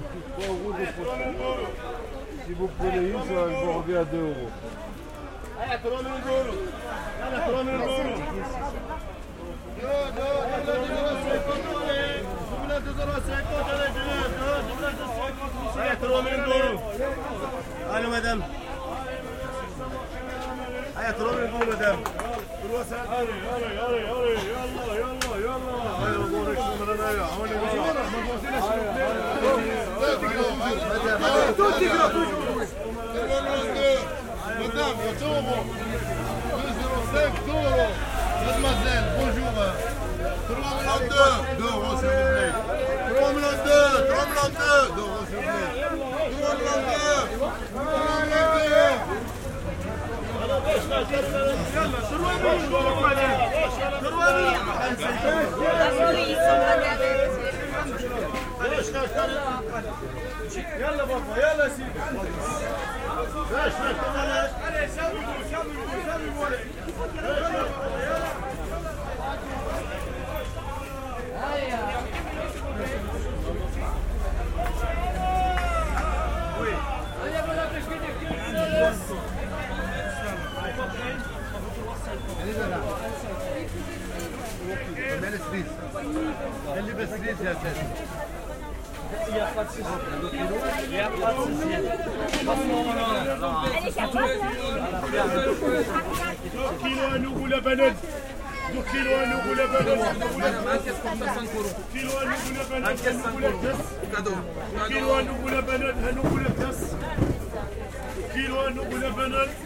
petite 3 euros de euros. Si vous prenez une, ça va vous revient à 2 euros. Allez, prenez une euros. Allez, prenez une euros. Allô madame. Allez, troll une boule madame. Allez, allez, allez, allez, yallah, yallah, yallah. Allez, on va voir les choses, madame. Allez, on va voir les choses. Mademoiselle, bonjour. 3,92 2 euros, s'il vous plaît. 3,92 3,92 2 euros, s'il vous plaît. 3,92 يلا بابا يلا سيدي باش عليه سوي سوي سوي اللي بس ليش يا سيدي. كيلو انوغو لبنان دو كيلو انوغو لبنان كيلو انوغو لبنان انوغو لكاس كيلو انوغو لبنان انوغو لكاس كيلو لبنان Moi je suis beaucoup, moi je suis beaucoup. Moi je suis beaucoup.